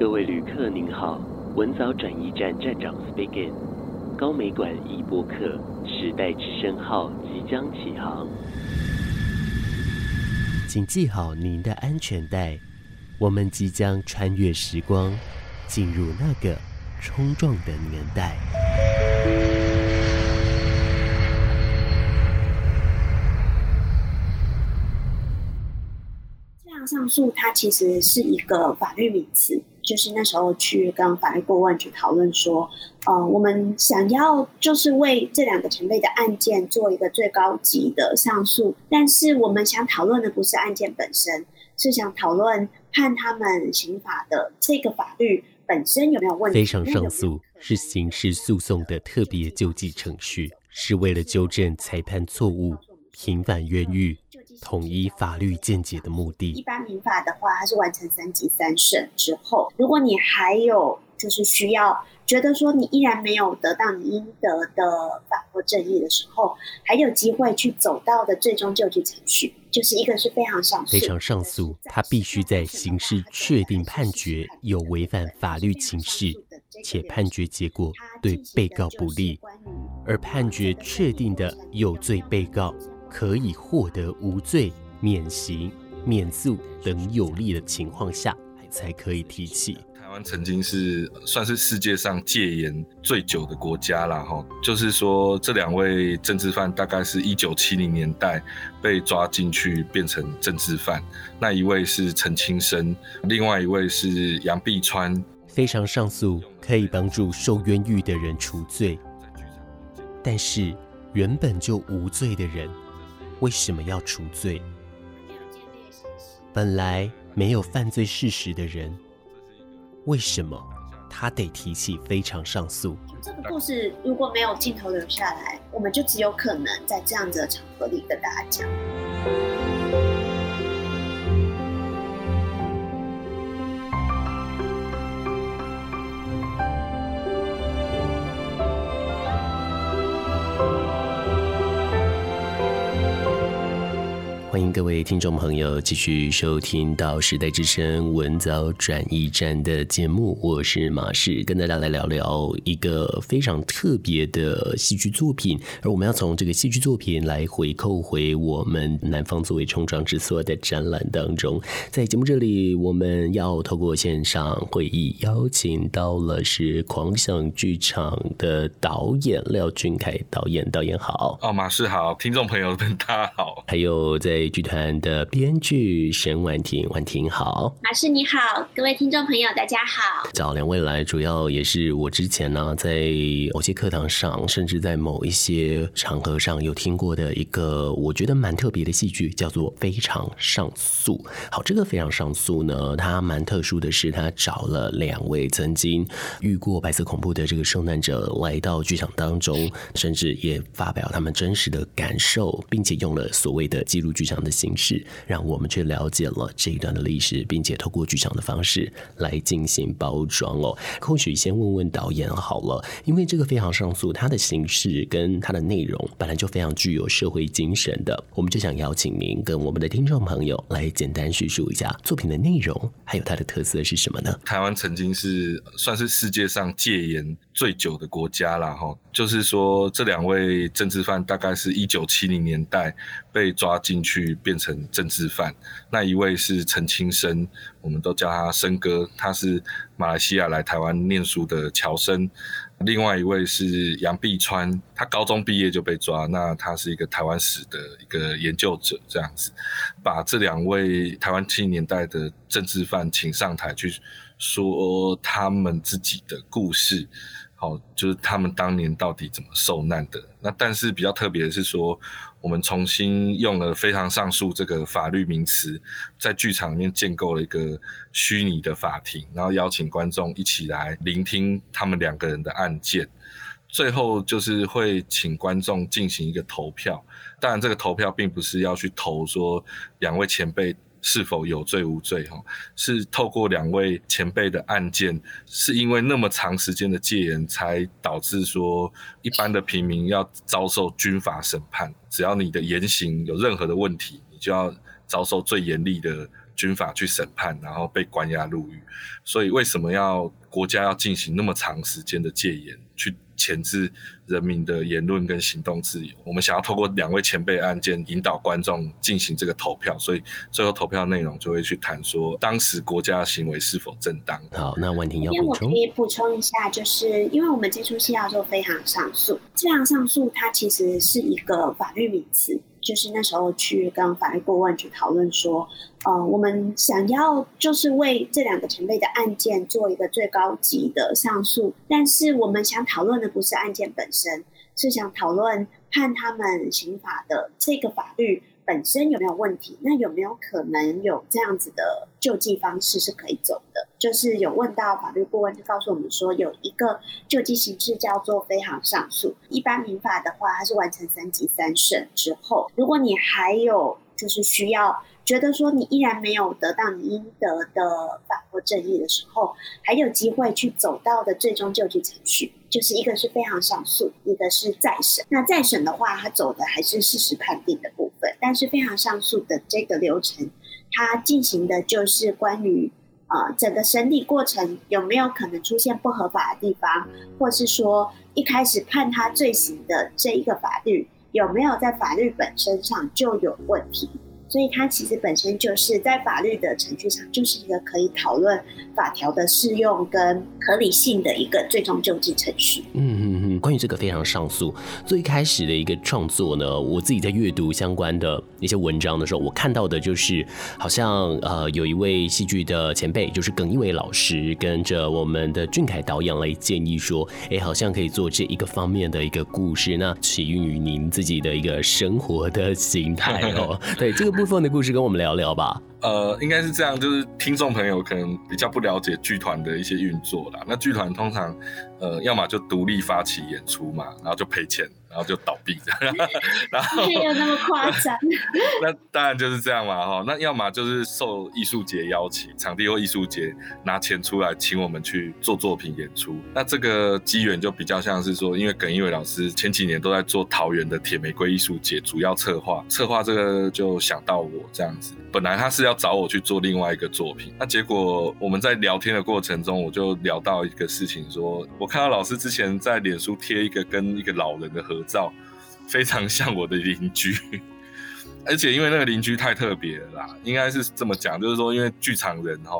各位旅客您好，文藻转移站站长 speaking，高美馆一播客，时代之声号即将起航，请系好您的安全带，我们即将穿越时光，进入那个冲撞的年代。上诉它其实是一个法律名词，就是那时候去跟法律顾问去讨论说，呃，我们想要就是为这两个前辈的案件做一个最高级的上诉，但是我们想讨论的不是案件本身，是想讨论判他们刑法的这个法律本身有没有问题。非常上诉是刑事诉讼的特别救济程序，是为了纠正裁判错误、平反冤狱。统一法律见解的目的。一般民法的话，它是完成三级三审之后，如果你还有就是需要觉得说你依然没有得到你应得的法或正义的时候，还有机会去走到的最终救济程序，就是一个是非常上诉。非常上诉，他必须在刑事确定判决有违反法律情势，且判决结果对被告不利，而判决确定的有罪被告。可以获得无罪、免刑、免诉等有利的情况下，才可以提起。台湾曾经是算是世界上戒严最久的国家啦，哈，就是说这两位政治犯大概是一九七零年代被抓进去变成政治犯，那一位是陈清生，另外一位是杨碧川。非常上诉可以帮助受冤狱的人除罪，但是原本就无罪的人。为什么要除罪？本来没有犯罪事实的人，为什么他得提起非常上诉？这个故事如果没有镜头留下来，我们就只有可能在这样子的场合里跟大家讲。欢迎各位听众朋友继续收听到时代之声文藻转驿站的节目，我是马氏，跟大家来聊聊一个非常特别的戏剧作品，而我们要从这个戏剧作品来回扣回我们南方作为冲撞之所的展览当中。在节目这里，我们要透过线上会议邀请到了是狂想剧场的导演廖俊凯导演，导演好。哦，马氏好，听众朋友们大家好，还有在。剧团的编剧沈婉婷，婉婷好，马师你好，各位听众朋友大家好。找两位来，主要也是我之前呢、啊，在某些课堂上，甚至在某一些场合上有听过的一个我觉得蛮特别的戏剧，叫做《非常上诉》。好，这个《非常上诉》呢，它蛮特殊的是，它找了两位曾经遇过白色恐怖的这个受难者来到剧场当中，甚至也发表他们真实的感受，并且用了所谓的记录剧。这的形式，让我们去了解了这一段的历史，并且透过剧场的方式来进行包装哦。或许先问问导演好了，因为这个非常上诉，它的形式跟它的内容本来就非常具有社会精神的，我们就想邀请您跟我们的听众朋友来简单叙述一下作品的内容，还有它的特色是什么呢？台湾曾经是算是世界上戒严最久的国家了，哈，就是说这两位政治犯大概是一九七零年代被抓进去变成政治犯，那一位是陈清生，我们都叫他生哥，他是马来西亚来台湾念书的侨生；另外一位是杨碧川，他高中毕业就被抓，那他是一个台湾史的一个研究者，这样子，把这两位台湾七零年代的政治犯请上台去说他们自己的故事。好，就是他们当年到底怎么受难的？那但是比较特别的是说，我们重新用了“非常上诉”这个法律名词，在剧场里面建构了一个虚拟的法庭，然后邀请观众一起来聆听他们两个人的案件。最后就是会请观众进行一个投票，当然这个投票并不是要去投说两位前辈。是否有罪无罪？哈，是透过两位前辈的案件，是因为那么长时间的戒严，才导致说一般的平民要遭受军法审判。只要你的言行有任何的问题，你就要遭受最严厉的军法去审判，然后被关押入狱。所以为什么要国家要进行那么长时间的戒严，去钳制人民的言论跟行动自由？我们想要透过两位前辈案件引导观众进行这个投票，所以最后投票内容就会去谈说当时国家行为是否正当。好，那婉婷要补充。因为我可以补充一下，就是因为我们这出戏要做非常上诉，这样上诉它其实是一个法律名词。就是那时候去跟法律顾问去讨论说，呃，我们想要就是为这两个前辈的案件做一个最高级的上诉，但是我们想讨论的不是案件本身，是想讨论判他们刑法的这个法律。本身有没有问题？那有没有可能有这样子的救济方式是可以走的？就是有问到法律顾问，就告诉我们说，有一个救济形式叫做非常上诉。一般民法的话，它是完成三级三审之后，如果你还有就是需要。觉得说你依然没有得到你应得的法或正义的时候，还有机会去走到的最终救济程序，就是一个是非常上诉，一个是再审。那再审的话，它走的还是事实判定的部分，但是非常上诉的这个流程，它进行的就是关于啊、整个审理过程有没有可能出现不合法的地方，或是说一开始判他罪行的这一个法律有没有在法律本身上就有问题。所以它其实本身就是在法律的程序上，就是一个可以讨论法条的适用跟合理性的一个最终救济程序。嗯嗯嗯，关于这个非常上诉最开始的一个创作呢，我自己在阅读相关的一些文章的时候，我看到的就是好像呃有一位戏剧的前辈，就是耿一伟老师，跟着我们的俊凯导演来建议说，哎，好像可以做这一个方面的一个故事，那起源于您自己的一个生活的形态哦。对这个。部分的故事跟我们聊聊吧。呃，应该是这样，就是听众朋友可能比较不了解剧团的一些运作啦。那剧团通常，呃，要么就独立发起演出嘛，然后就赔钱。然后就倒闭这样，然后没有那么夸张。那当然就是这样嘛，哈。那要么就是受艺术节邀请，场地或艺术节拿钱出来请我们去做作品演出。那这个机缘就比较像是说，因为耿一伟老师前几年都在做桃园的铁玫瑰艺术节，主要策划，策划这个就想到我这样子。本来他是要要找我去做另外一个作品，那结果我们在聊天的过程中，我就聊到一个事情说，说我看到老师之前在脸书贴一个跟一个老人的合。照非常像我的邻居，而且因为那个邻居太特别了啦，应该是这么讲，就是说因为剧场人哈，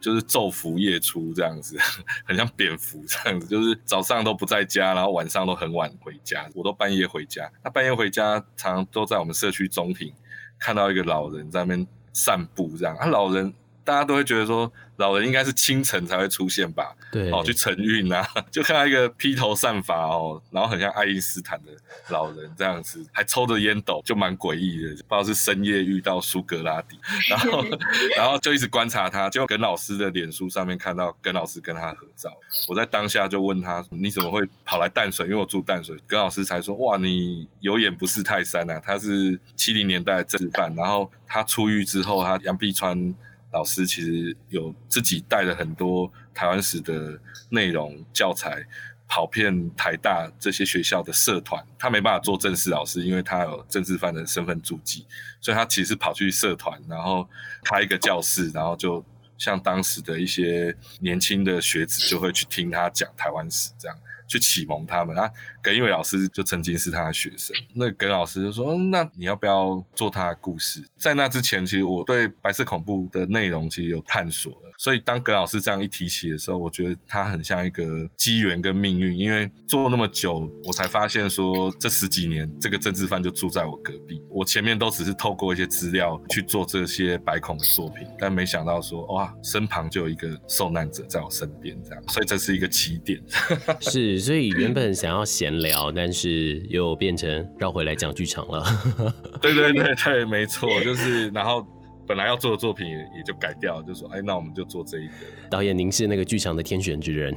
就是昼伏夜出这样子，很像蝙蝠这样子，就是早上都不在家，然后晚上都很晚回家，我都半夜回家。那半夜回家，常常都在我们社区中庭看到一个老人在那边散步这样，啊，老人大家都会觉得说。老人应该是清晨才会出现吧？对，哦，去晨运啊，就看到一个披头散发哦，然后很像爱因斯坦的老人这样子，还抽着烟斗，就蛮诡异的，不知道是深夜遇到苏格拉底，然后 然后就一直观察他，就耿老师的脸书上面看到耿老师跟他合照，我在当下就问他，你怎么会跑来淡水？因为我住淡水，耿老师才说，哇，你有眼不识泰山啊，他是七零年代的政治犯，然后他出狱之后，他杨碧川。老师其实有自己带了很多台湾史的内容教材，跑遍台大这些学校的社团。他没办法做正式老师，因为他有政治犯的身份注记，所以他其实跑去社团，然后开一个教室，然后就像当时的一些年轻的学子就会去听他讲台湾史，这样去启蒙他们啊。耿一伟老师就曾经是他的学生，那耿老师就说：“那你要不要做他的故事？”在那之前，其实我对白色恐怖的内容其实有探索了。所以当耿老师这样一提起的时候，我觉得他很像一个机缘跟命运，因为做那么久，我才发现说这十几年这个政治犯就住在我隔壁。我前面都只是透过一些资料去做这些白恐的作品，但没想到说哇，身旁就有一个受难者在我身边这样，所以这是一个起点。是，所以原本想要闲。聊，但是又变成绕回来讲剧场了。对对对对，没错，就是然后本来要做的作品也也就改掉，就说哎，那我们就做这一个。导演，您是那个剧场的天选之人，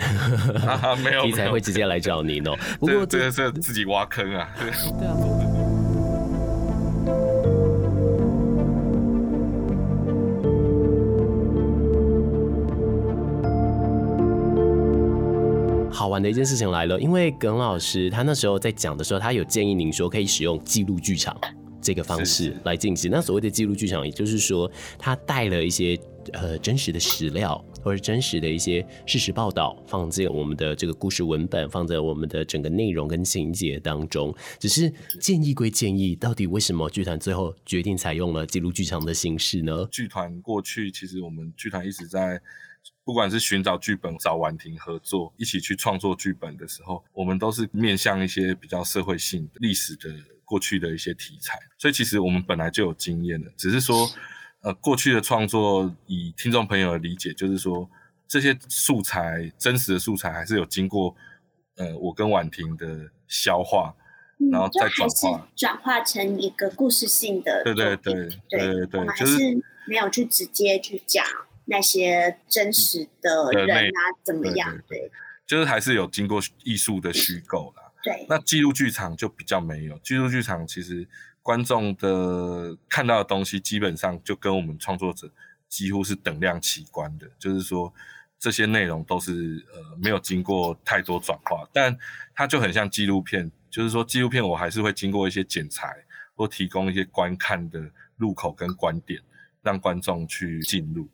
啊、没有 题材会直接来找您哦。不过这个是自己挖坑啊。对啊。玩的一件事情来了，因为耿老师他那时候在讲的时候，他有建议您说可以使用记录剧场这个方式来进行。那所谓的记录剧场，也就是说，他带了一些呃真实的史料或者真实的一些事实报道，放进我们的这个故事文本，放在我们的整个内容跟情节当中。只是建议归建议，到底为什么剧团最后决定采用了记录剧场的形式呢？剧团过去其实我们剧团一直在。不管是寻找剧本、找婉婷合作，一起去创作剧本的时候，我们都是面向一些比较社会性的历史的过去的一些题材，所以其实我们本来就有经验的，只是说，呃，过去的创作以听众朋友的理解，就是说这些素材真实的素材还是有经过，呃，我跟婉婷的消化，然后再转化，转化成一个故事性的，对对对对对对，对，就是没有去直接去讲。那些真实的人啊，怎么样？对，对，对，就是还是有经过艺术的虚构啦。对，那记录剧场就比较没有。记录剧场其实观众的看到的东西，基本上就跟我们创作者几乎是等量齐观的。就是说，这些内容都是呃没有经过太多转化，但它就很像纪录片。就是说，纪录片我还是会经过一些剪裁，或提供一些观看的入口跟观点，让观众去进入。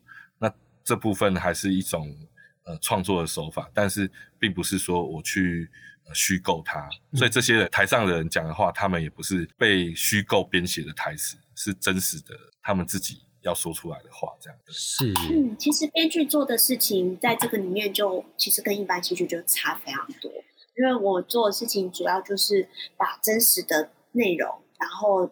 这部分还是一种呃创作的手法，但是并不是说我去呃虚构它，所以这些台上的人讲的话，他们也不是被虚构编写的台词，是真实的，他们自己要说出来的话，这样子。是，嗯，其实编剧做的事情在这个里面就其实跟一般戏剧就差非常多，因为我做的事情主要就是把真实的内容，然后。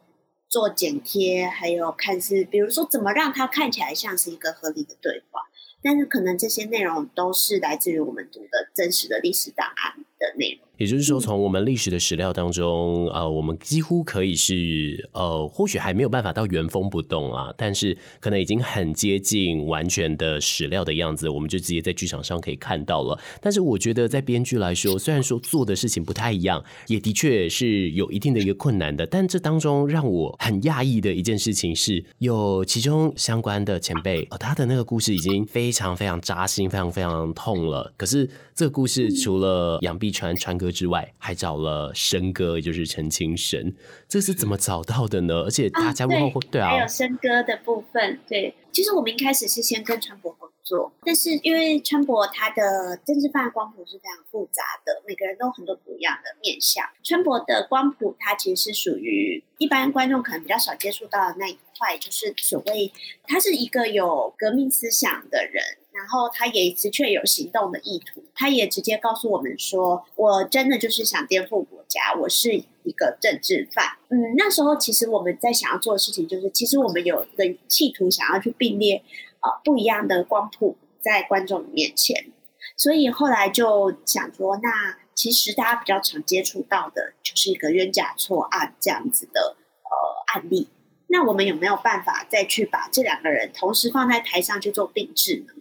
做剪贴，还有看是，比如说怎么让它看起来像是一个合理的对话，但是可能这些内容都是来自于我们读的真实的历史档案的内容。也就是说，从我们历史的史料当中，呃，我们几乎可以是，呃，或许还没有办法到原封不动啊，但是可能已经很接近完全的史料的样子，我们就直接在剧场上可以看到了。但是我觉得，在编剧来说，虽然说做的事情不太一样，也的确是有一定的一个困难的，但这当中让我很讶异的一件事情是，有其中相关的前辈，哦，他的那个故事已经非常非常扎心，非常非常痛了，可是。这个故事除了杨碧川川哥之外，还找了生哥，也就是陈清神。这是怎么找到的呢？而且大家问后，对啊，还有生哥的部分。对，其实我们一开始是先跟川博合作，但是因为川博他的政治犯光谱是非常复杂的，每个人都有很多不一样的面相。川博的光谱，它其实是属于一般观众可能比较少接触到的那一块，就是所谓他是一个有革命思想的人。然后他也的确有行动的意图，他也直接告诉我们说：“我真的就是想颠覆国家，我是一个政治犯。”嗯，那时候其实我们在想要做的事情，就是其实我们有一个企图想要去并列呃不一样的光谱在观众面前，所以后来就想说，那其实大家比较常接触到的就是一个冤假错案这样子的呃案例，那我们有没有办法再去把这两个人同时放在台上去做并置呢？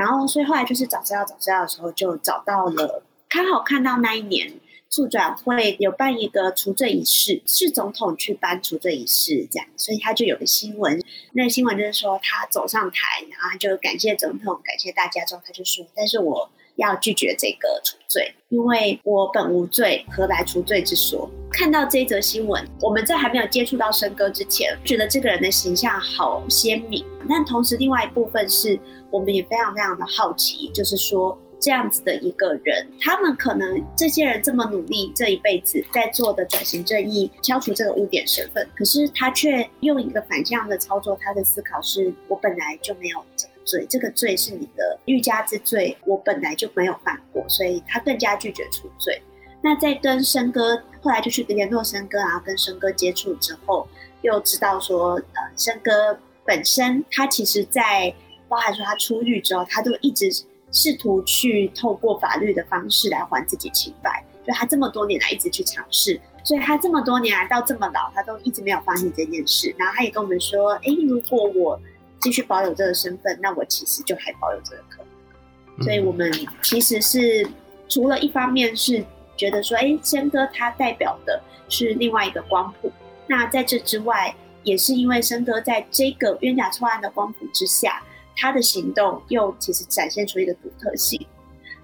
然后，所以后来就是找资料、找资料的时候，就找到了，刚好看到那一年促转会有办一个除罪仪式，是总统去办除罪仪式这样，所以他就有个新闻。那个新闻就是说，他走上台，然后他就感谢总统，感谢大家之后，他就说：“但是我要拒绝这个除罪，因为我本无罪，何来除罪之说？”看到这则新闻，我们在还没有接触到生哥之前，觉得这个人的形象好鲜明，但同时另外一部分是。我们也非常非常的好奇，就是说这样子的一个人，他们可能这些人这么努力，这一辈子在做的转型正义，消除这个污点身份，可是他却用一个反向的操作，他的思考是：我本来就没有这个罪，这个罪是你的欲加之罪，我本来就没有犯过，所以他更加拒绝出罪。那在跟生哥后来就去联络生哥，然后跟生哥接触之后，又知道说，呃，生哥本身他其实在。包含说他出狱之后，他都一直试图去透过法律的方式来还自己清白。就他这么多年来一直去尝试，所以他这么多年来到这么老，他都一直没有发现这件事。然后他也跟我们说：“哎，如果我继续保有这个身份，那我其实就还保有这个可能。”所以，我们其实是除了一方面是觉得说：“哎，生哥他代表的是另外一个光谱。”那在这之外，也是因为生哥在这个冤假错案的光谱之下。他的行动又其实展现出一个独特性，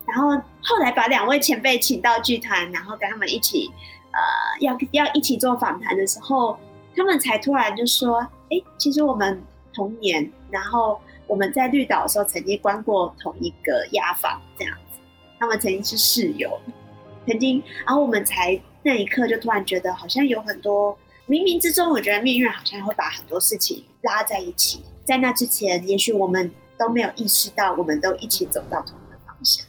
然后后来把两位前辈请到剧团，然后跟他们一起，呃，要要一起做访谈的时候，他们才突然就说：“哎，其实我们同年，然后我们在绿岛的时候曾经关过同一个押房，这样子。他们曾经是室友，曾经，然后我们才那一刻就突然觉得，好像有很多冥冥之中，我觉得命运好像会把很多事情拉在一起。在那之前，也许我们都没有意识到，我们都一起走到同一个方向。”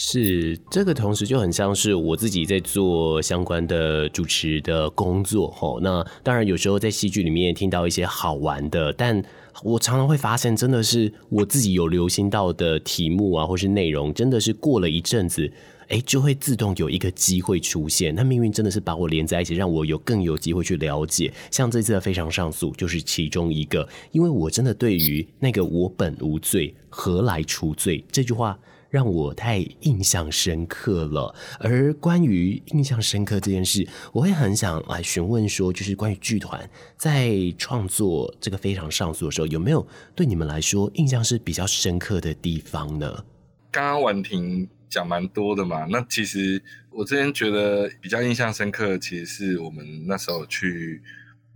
是这个，同时就很像是我自己在做相关的主持的工作吼。那当然有时候在戏剧里面听到一些好玩的，但我常常会发现，真的是我自己有留心到的题目啊，或是内容，真的是过了一阵子，哎，就会自动有一个机会出现。那命运真的是把我连在一起，让我有更有机会去了解。像这次的非常上诉就是其中一个，因为我真的对于那个“我本无罪，何来除罪”这句话。让我太印象深刻了。而关于印象深刻这件事，我会很想来询问说，就是关于剧团在创作这个非常上诉的时候，有没有对你们来说印象是比较深刻的地方呢？刚刚婉婷讲蛮多的嘛，那其实我之前觉得比较印象深刻的，其实是我们那时候去。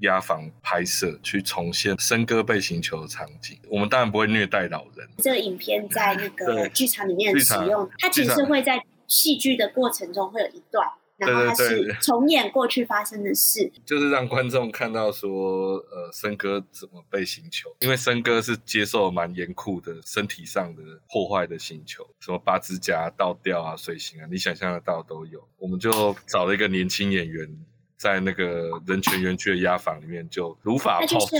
压房拍摄去重现笙歌被刑求的场景，我们当然不会虐待老人。这个影片在那个剧场里面使用，它其实会在戏剧的过程中会有一段，然后它是 重演过去发生的事，就是让观众看到说，呃，森哥怎么被刑求，因为森哥是接受蛮严酷的身体上的破坏的刑求，什么拔指甲、倒吊啊、水刑啊，你想象得到都有。我们就找了一个年轻演员。在那个人权园区的压房里面，就如法炮制。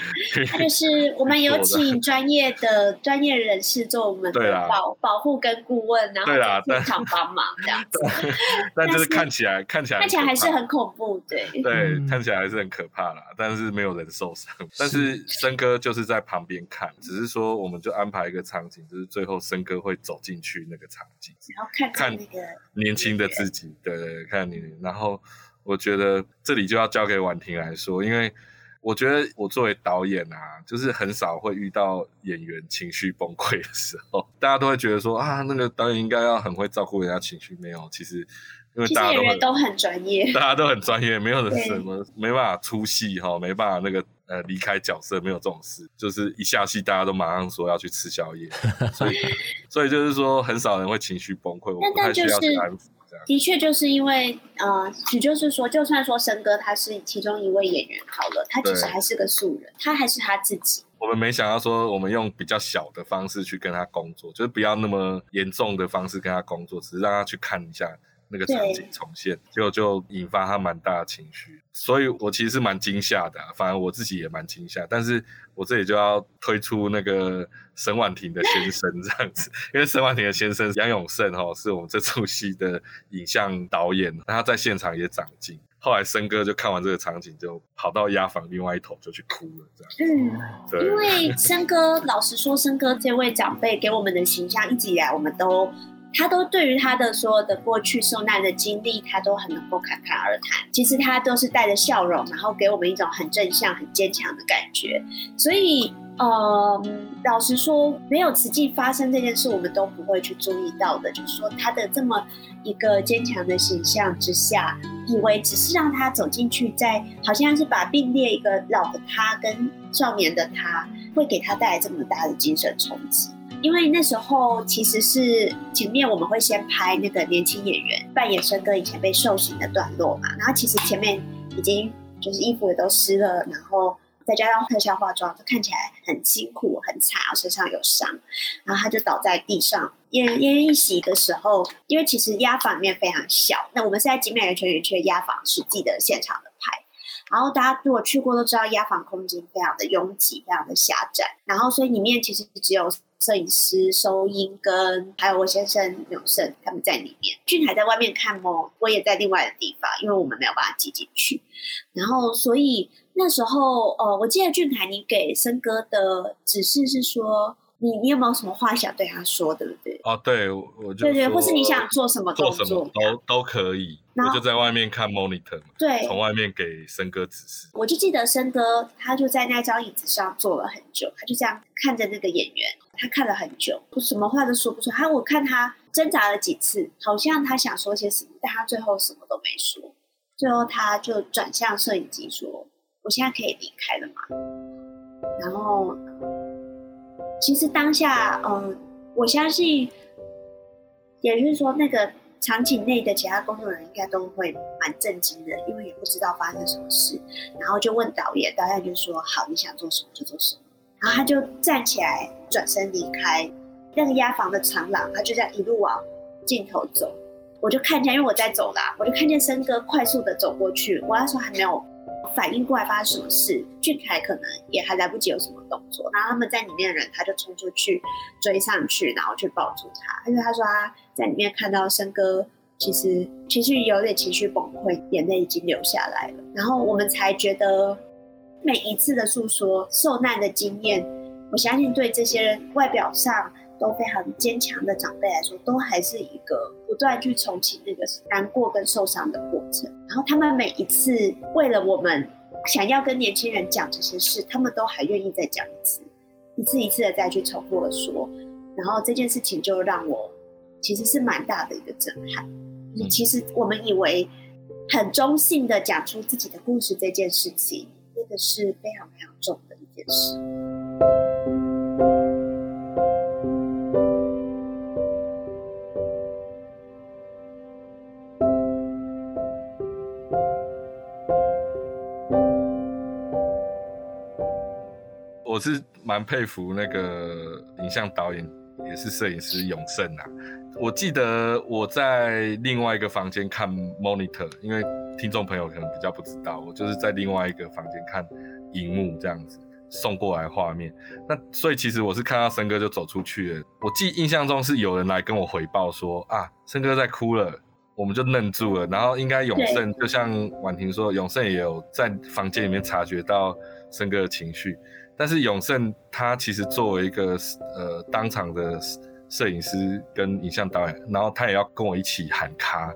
他就是我们有请专业的专业人士做我们的保保护跟顾问，然后现场帮忙这样子。但就是看起来看起来看起来还是很恐怖，对对，看起来还是很可怕啦。但是没有人受伤。但是森哥就是在旁边看，只是说我们就安排一个场景，就是最后森哥会走进去那个场景，然后看看那个年轻的自己，对对，看你，然后。我觉得这里就要交给婉婷来说，因为我觉得我作为导演啊，就是很少会遇到演员情绪崩溃的时候，大家都会觉得说啊，那个导演应该要很会照顾人家情绪，没有，其实因为大家都很专业，大家都很专业，没有人什么没办法出戏哈，没办法那个呃离开角色，没有这种事，就是一下戏大家都马上说要去吃宵夜，所以 所以就是说很少人会情绪崩溃，我不太需要去安抚。的确，就是因为，呃，也就是说，就算说申哥他是其中一位演员好了，他其实还是个素人，他还是他自己。我们没想到说，我们用比较小的方式去跟他工作，就是不要那么严重的方式跟他工作，只是让他去看一下那个场景重现，结果就引发他蛮大的情绪。所以我其实是蛮惊吓的，啊，反而我自己也蛮惊吓。但是我这里就要推出那个沈婉婷的先生这样子，因为沈婉婷的先生杨永胜哈，是我们这出戏的影像导演，他在现场也长进。后来森哥就看完这个场景，就跑到押房另外一头就去哭了，这样。嗯，对，因为森哥，老实说，森哥这位长辈给我们的形象，一直以来我们都。他都对于他的所有的过去受难的经历，他都很能够侃侃而谈。其实他都是带着笑容，然后给我们一种很正向、很坚强的感觉。所以，呃，老实说，没有实际发生这件事，我们都不会去注意到的。就是说，他的这么一个坚强的形象之下，以为只是让他走进去，在好像是把并列一个老的他跟少年的他，会给他带来这么大的精神冲击。因为那时候其实是前面我们会先拍那个年轻演员扮演生哥以前被受刑的段落嘛，然后其实前面已经就是衣服也都湿了，然后再加上特效化妆，就看起来很辛苦、很惨，身上有伤，然后他就倒在地上。奄奄一息的时候，因为其实压房里面非常小，那我们是在集美人权园区的押房实际的现场的拍，然后大家如果去过都知道压房空间非常的拥挤、非常的狭窄，然后所以里面其实只有。摄影师、收音跟还有我先生永胜他们在里面，俊凯在外面看哦，我也在另外的地方，因为我们没有办法挤进去。然后，所以那时候，呃，我记得俊凯你给森哥的指示是说。你你有没有什么话想对他说，对不对？哦，对，我就对对，或是你想做什么做什么都都可以。我就在外面看 monitor，对，从外面给森哥指示。我就记得森哥，他就在那张椅子上坐了很久，他就这样看着那个演员，他看了很久，什么话都说不出。他我看他挣扎了几次，好像他想说些什么，但他最后什么都没说。最后他就转向摄影机说：“我现在可以离开了吗？然后，其实当下，嗯、我相信，也就是说，那个场景内的其他工作人员应该都会蛮震惊的，因为也不知道发生什么事。然后就问导演，导演就说：“好，你想做什么就做什么。”然后他就站起来，转身离开。那个押房的长廊，他就这样一路往尽头走。我就看见，因为我在走啦，我就看见森哥快速的走过去。我那时候还没有反应过来发生什么事，俊凯可能也还来不及有什么动作。然后他们在里面的人，他就冲出去追上去，然后去抱住他。因为他说他在里面看到森哥，其实情绪有点情绪崩溃，眼泪已经流下来了。然后我们才觉得每一次的诉说受难的经验，我相信对这些人外表上。都非常坚强的长辈来说，都还是一个不断去重启那个难过跟受伤的过程。然后他们每一次为了我们想要跟年轻人讲这些事，他们都还愿意再讲一次，一次一次的再去重复的说。然后这件事情就让我其实是蛮大的一个震撼。其实我们以为很中性的讲出自己的故事这件事情，个是非常非常重的一件事。我是蛮佩服那个影像导演，也是摄影师永胜啊。我记得我在另外一个房间看 monitor，因为听众朋友可能比较不知道，我就是在另外一个房间看荧幕这样子送过来画面。那所以其实我是看到森哥就走出去了。我记印象中是有人来跟我回报说啊，森哥在哭了，我们就愣住了。然后应该永胜就像婉婷说，永胜也有在房间里面察觉到森哥的情绪。但是永胜他其实作为一个呃当场的摄影师跟影像导演，然后他也要跟我一起喊卡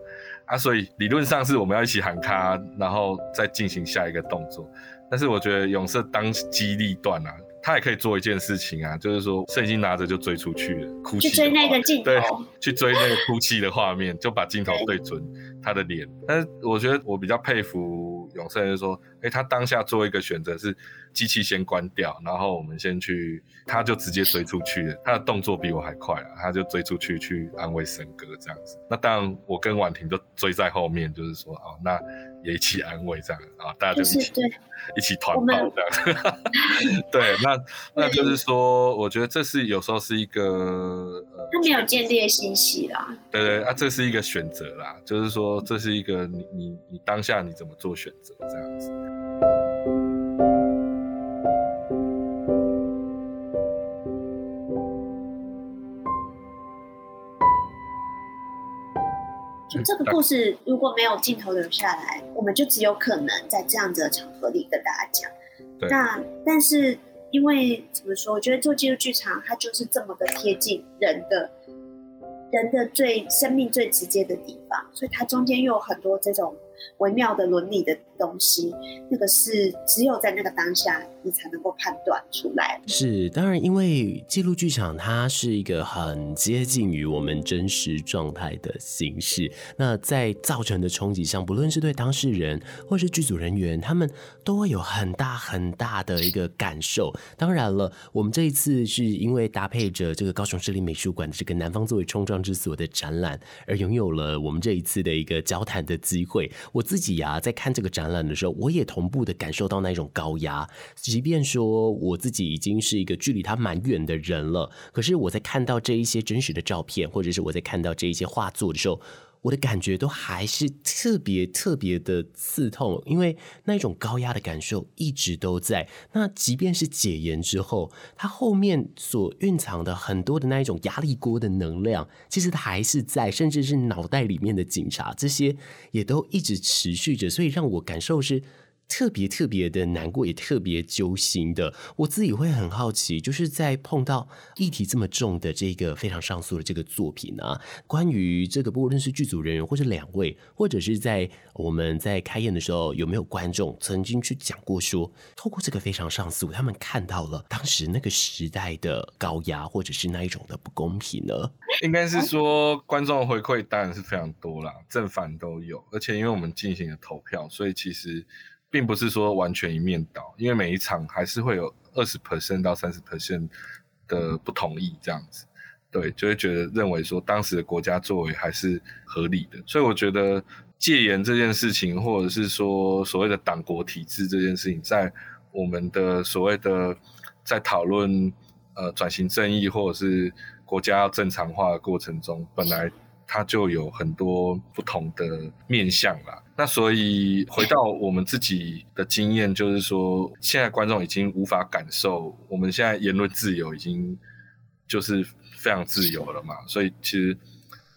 啊，所以理论上是我们要一起喊卡，然后再进行下一个动作。但是我觉得永胜当机立断啊，他也可以做一件事情啊，就是说摄影机拿着就追出去了，哭泣，去追那个镜头，对，去追那个哭泣的画面，就把镜头对准他的脸。但是我觉得我比较佩服永胜，就是说，哎，他当下做一个选择是。机器先关掉，然后我们先去，他就直接追出去了。他的动作比我还快啊，他就追出去去安慰森哥这样子。那当然，我跟婉婷就追在后面，就是说哦，那也一起安慰这样啊，大家就一起一起团抱这样。对，那 那就是说，我觉得这是有时候是一个呃，他没有建立信息啦。对对啊，这是一个选择啦，就是说这是一个你你你当下你怎么做选择这样子。这个故事如果没有镜头留下来，我们就只有可能在这样子的场合里跟大家讲。那但是因为怎么说？我觉得做纪录剧场，它就是这么的贴近人的，人的最生命最直接的地方，所以它中间又有很多这种。微妙的伦理的东西，那个是只有在那个当下，你才能够判断出来。是，当然，因为纪录剧场它是一个很接近于我们真实状态的形式，那在造成的冲击上，不论是对当事人或是剧组人员，他们都会有很大很大的一个感受。当然了，我们这一次是因为搭配着这个高雄市立美术馆的这个南方作为冲撞之所的展览，而拥有了我们这一次的一个交谈的机会。我自己呀、在看这个展览的时候，我也同步的感受到那种高压。即便说我自己已经是一个距离他蛮远的人了，可是我在看到这一些真实的照片，或者是我在看到这一些画作的时候。我的感觉都还是特别特别的刺痛，因为那种高压的感受一直都在。那即便是解严之后，它后面所蕴藏的很多的那一种压力锅的能量，其实它还是在，甚至是脑袋里面的警察，这些也都一直持续着，所以让我感受是。特别特别的难过，也特别揪心的。我自己会很好奇，就是在碰到议题这么重的这个非常上诉的这个作品啊，关于这个，不论是剧组人员，或者两位，或者是在我们在开演的时候，有没有观众曾经去讲过说，透过这个非常上诉，他们看到了当时那个时代的高压，或者是那一种的不公平呢？应该是说，观众回馈当然是非常多啦，正反都有，而且因为我们进行了投票，所以其实。并不是说完全一面倒，因为每一场还是会有二十 percent 到三十 percent 的不同意这样子，对，就会觉得认为说当时的国家作为还是合理的，所以我觉得戒严这件事情，或者是说所谓的党国体制这件事情，在我们的所谓的在讨论呃转型正义或者是国家要正常化的过程中，本来它就有很多不同的面向啦。那所以回到我们自己的经验，就是说现在观众已经无法感受，我们现在言论自由已经就是非常自由了嘛。所以其实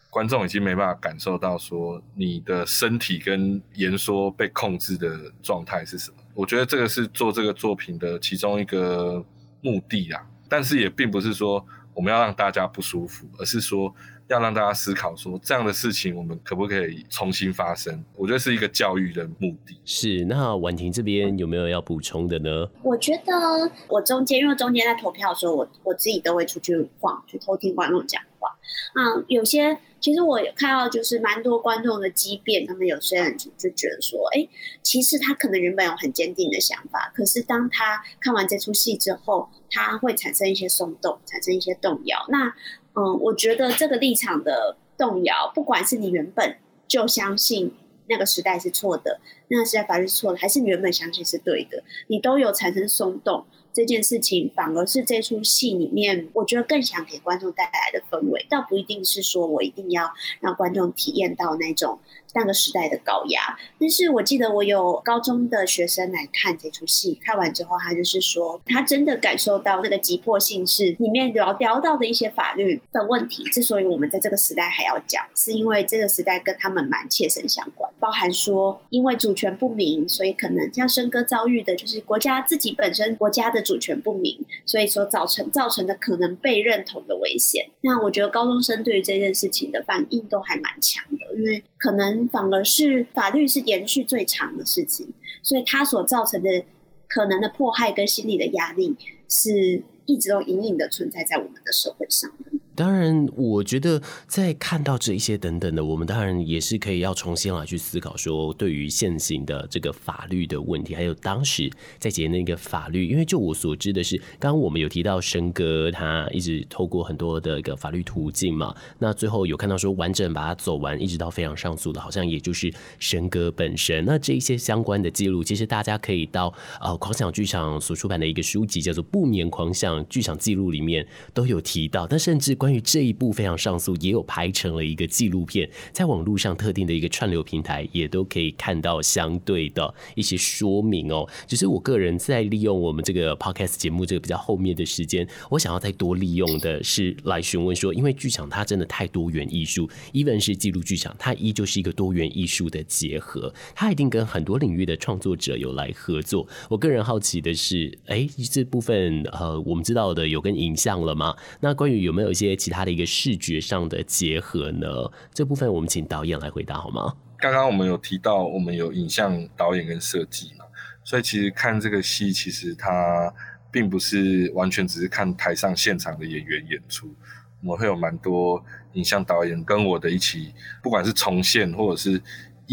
观众已经没办法感受到说你的身体跟言说被控制的状态是什么。我觉得这个是做这个作品的其中一个目的啦，但是也并不是说我们要让大家不舒服，而是说要让大家思考说这样的事情我们可不可以重新发生？我觉得是一个教育的目的。是，那婉婷这边有没有要补充的呢？我觉得我中间因为中间在投票的时候，我我自己都会出去晃，去偷听观众讲话。嗯，有些。其实我有看到，就是蛮多观众的激辩，他们有些人就就觉得说，哎，其实他可能原本有很坚定的想法，可是当他看完这出戏之后，他会产生一些松动，产生一些动摇。那，嗯，我觉得这个立场的动摇，不管是你原本就相信那个时代是错的，那个时代法律是错的，还是你原本相信是对的，你都有产生松动。这件事情反而是这出戏里面，我觉得更想给观众带来的氛围，倒不一定是说我一定要让观众体验到那种那个时代的高压。但是我记得我有高中的学生来看这出戏，看完之后他就是说，他真的感受到那个急迫性是里面聊聊到的一些法律的问题。之所以我们在这个时代还要讲，是因为这个时代跟他们蛮切身相关，包含说因为主权不明，所以可能像笙哥遭遇的就是国家自己本身国家的。主权不明，所以说造成造成的可能被认同的危险。那我觉得高中生对于这件事情的反应都还蛮强的，因为可能反而是法律是延续最长的事情，所以他所造成的可能的迫害跟心理的压力，是一直都隐隐的存在在我们的社会上的。当然，我觉得在看到这一些等等的，我们当然也是可以要重新来去思考，说对于现行的这个法律的问题，还有当时在解那个法律。因为就我所知的是，刚刚我们有提到笙歌，他一直透过很多的一个法律途径嘛，那最后有看到说完整把它走完，一直到非常上诉的，好像也就是笙歌本身。那这一些相关的记录，其实大家可以到呃狂想剧场所出版的一个书籍，叫做《不眠狂想剧场记录》里面都有提到，但甚至。关于这一部非常上诉，也有拍成了一个纪录片，在网络上特定的一个串流平台，也都可以看到相对的一些说明哦。只是我个人在利用我们这个 podcast 节目这个比较后面的时间，我想要再多利用的是来询问说，因为剧场它真的太多元艺术，even 是纪录剧场，它依旧是一个多元艺术的结合，它一定跟很多领域的创作者有来合作。我个人好奇的是，哎，这部分呃，我们知道的有跟影像了吗？那关于有没有一些其他的一个视觉上的结合呢？这部分我们请导演来回答好吗？刚刚我们有提到，我们有影像导演跟设计嘛，所以其实看这个戏，其实它并不是完全只是看台上现场的演员演出，我们会有蛮多影像导演跟我的一起，不管是重现或者是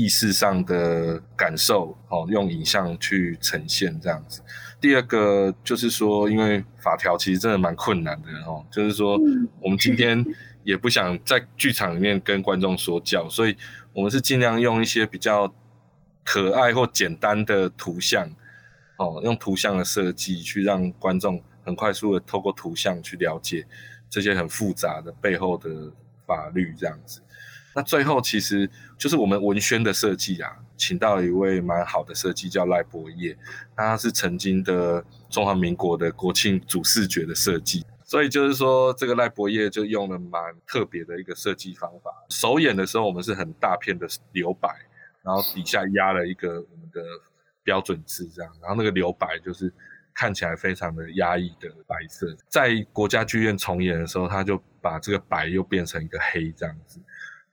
意识上的感受，哦，用影像去呈现这样子。第二个就是说，因为法条其实真的蛮困难的哦，就是说我们今天也不想在剧场里面跟观众说教，所以我们是尽量用一些比较可爱或简单的图像，哦，用图像的设计去让观众很快速的透过图像去了解这些很复杂的背后的法律这样子。那最后其实就是我们文宣的设计啊，请到一位蛮好的设计，叫赖博业，他是曾经的中华民国的国庆主视觉的设计，所以就是说这个赖博业就用了蛮特别的一个设计方法。首演的时候我们是很大片的留白，然后底下压了一个我们的标准字这样，然后那个留白就是看起来非常的压抑的白色。在国家剧院重演的时候，他就把这个白又变成一个黑这样子。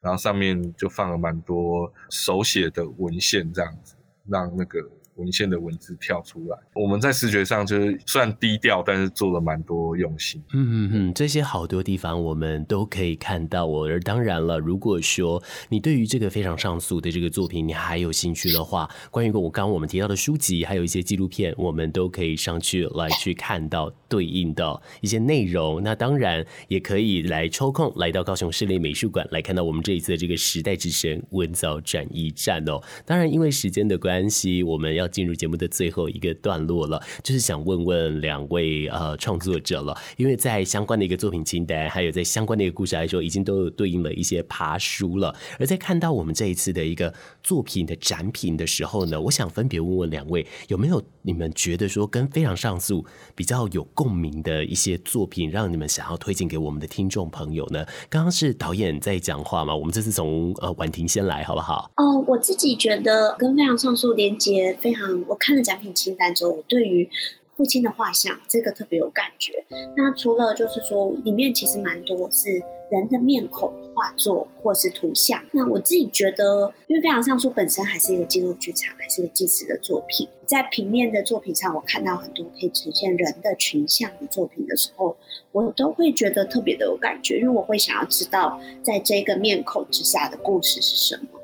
然后上面就放了蛮多手写的文献，这样子让那个文献的文字跳出来。我们在视觉上就是虽然低调，但是做了蛮多用心。嗯嗯嗯，这些好多地方我们都可以看到哦。而当然了，如果说你对于这个非常上诉的这个作品你还有兴趣的话，关于我刚刚我们提到的书籍，还有一些纪录片，我们都可以上去来去看到对应的一些内容。那当然也可以来抽空来到高雄市立美术馆来看到我们这一次的这个时代之声文藻转移站哦。当然，因为时间的关系，我们要进入节目的最后一个段落了，就是想问问两位呃创作者了，因为在相关的一个作品清单，还有在相关的一个故事来说，已经都有对应了一些爬书了。而在看到我们这一次的一个作品的展品的时候呢，我想分别问问两位，有没有你们觉得说跟非常上诉比较有共鸣的一些作品，让你们想要推荐给我们的听众朋友呢？刚刚是导演在讲话嘛，我们这次从呃婉婷先来好不好？哦，我自己觉得跟非常上诉连接非，我看了奖品清单之后，我对于父亲的画像这个特别有感觉。那除了就是说里面其实蛮多是人的面孔画作或是图像。那我自己觉得，因为非常上素本身还是一个纪录剧场，还是一个纪实的作品，在平面的作品上，我看到很多可以呈现人的群像的作品的时候，我都会觉得特别的有感觉，因为我会想要知道在这个面孔之下的故事是什么。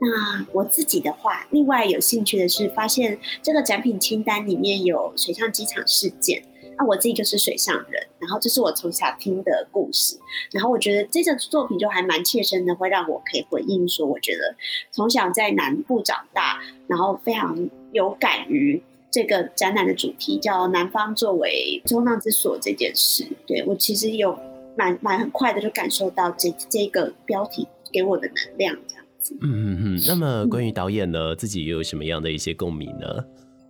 那我自己的话，另外有兴趣的是，发现这个展品清单里面有水上机场事件。那我自己就是水上人，然后这是我从小听的故事。然后我觉得这个作品就还蛮切身的，会让我可以回应说，我觉得从小在南部长大，然后非常有感于这个展览的主题，叫“南方作为冲浪之所”这件事。对，我其实有蛮蛮很快的就感受到这这个标题给我的能量。嗯嗯嗯，那么关于导演呢，自己又有什么样的一些共鸣呢？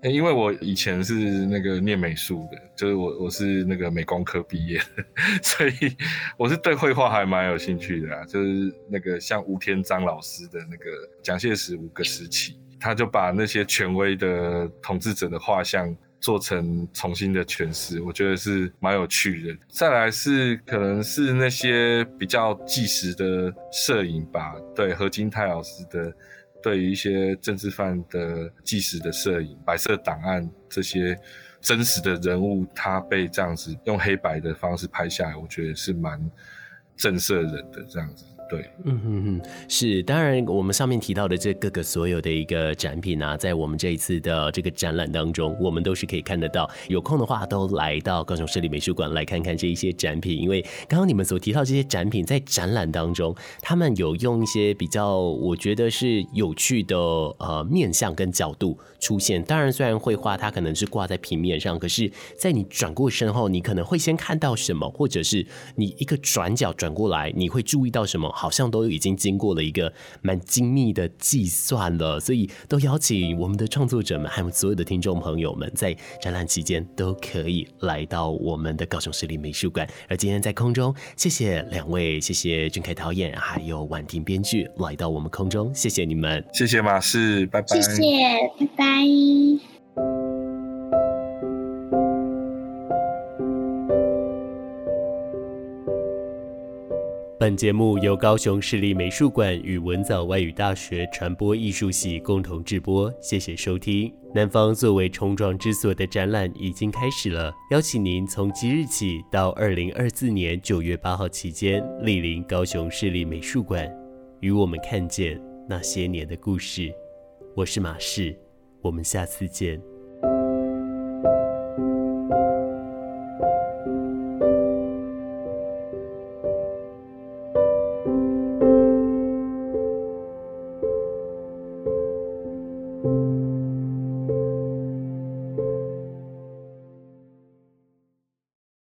欸，因为我以前是那个念美术的，就是我我是那个美工科毕业的，所以我是对绘画还蛮有兴趣的啊。就是那个像吴天章老师的那个蒋介石五个时期，他就把那些权威的统治者的画像。做成重新的诠释，我觉得是蛮有趣的。再来是可能是那些比较纪实的摄影吧，对何金泰老师的对于一些政治犯的纪实的摄影，白色档案这些真实的人物，他被这样子用黑白的方式拍下来，我觉得是蛮震慑人的这样子。对，嗯哼哼，是，当然，我们上面提到的这各个所有的一个展品啊，在我们这一次的这个展览当中，我们都是可以看得到。有空的话，都来到高雄市立美术馆来看看这一些展品，因为刚刚你们所提到这些展品，在展览当中，他们有用一些比较，我觉得是有趣的呃面向跟角度出现。当然，虽然绘画它可能是挂在平面上，可是在你转过身后，你可能会先看到什么，或者是你一个转角转过来，你会注意到什么。好像都已经经过了一个蛮精密的计算了，所以都邀请我们的创作者们，还有所有的听众朋友们，在展览期间都可以来到我们的高雄市立美术馆。而今天在空中，谢谢两位，谢谢俊凯导演，还有婉婷编剧来到我们空中，谢谢你们，谢谢马氏，拜拜，谢谢，拜拜。本节目由高雄市立美术馆与文藻外语大学传播艺术系共同制播，谢谢收听。南方作为冲撞之所的展览已经开始了，邀请您从即日起到二零二四年九月八号期间莅临高雄市立美术馆，与我们看见那些年的故事。我是马氏，我们下次见。